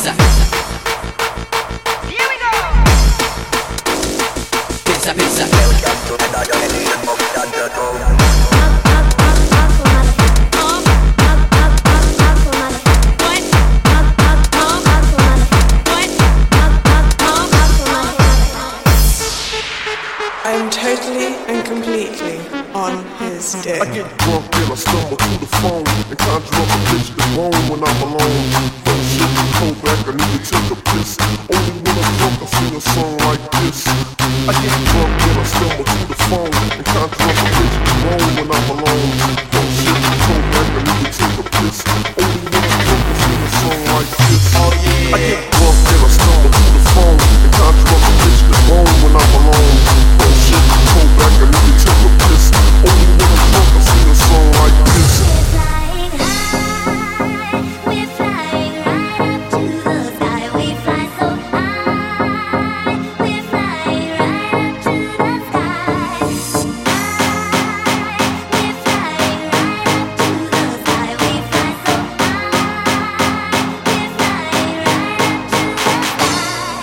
Pizza. Here we go. Pizza, pizza. I'm totally and completely on his dick. Get drunk and I stumble the phone and conjure up a picture of when I'm alone go back, I need to take a piss. Only when I'm drunk I sing a song like this. I get drunk and I stumble to the phone and conjure up a to bone when I'm alone. Fuck shit, back, I need to take a piss. Only when I'm drunk I sing a song like this. Oh yeah. I get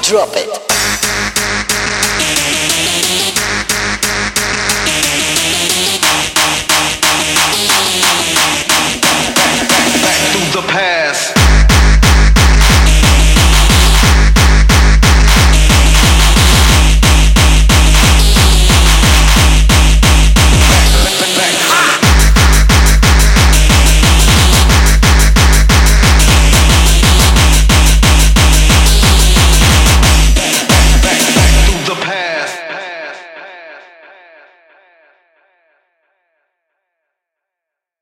drop it.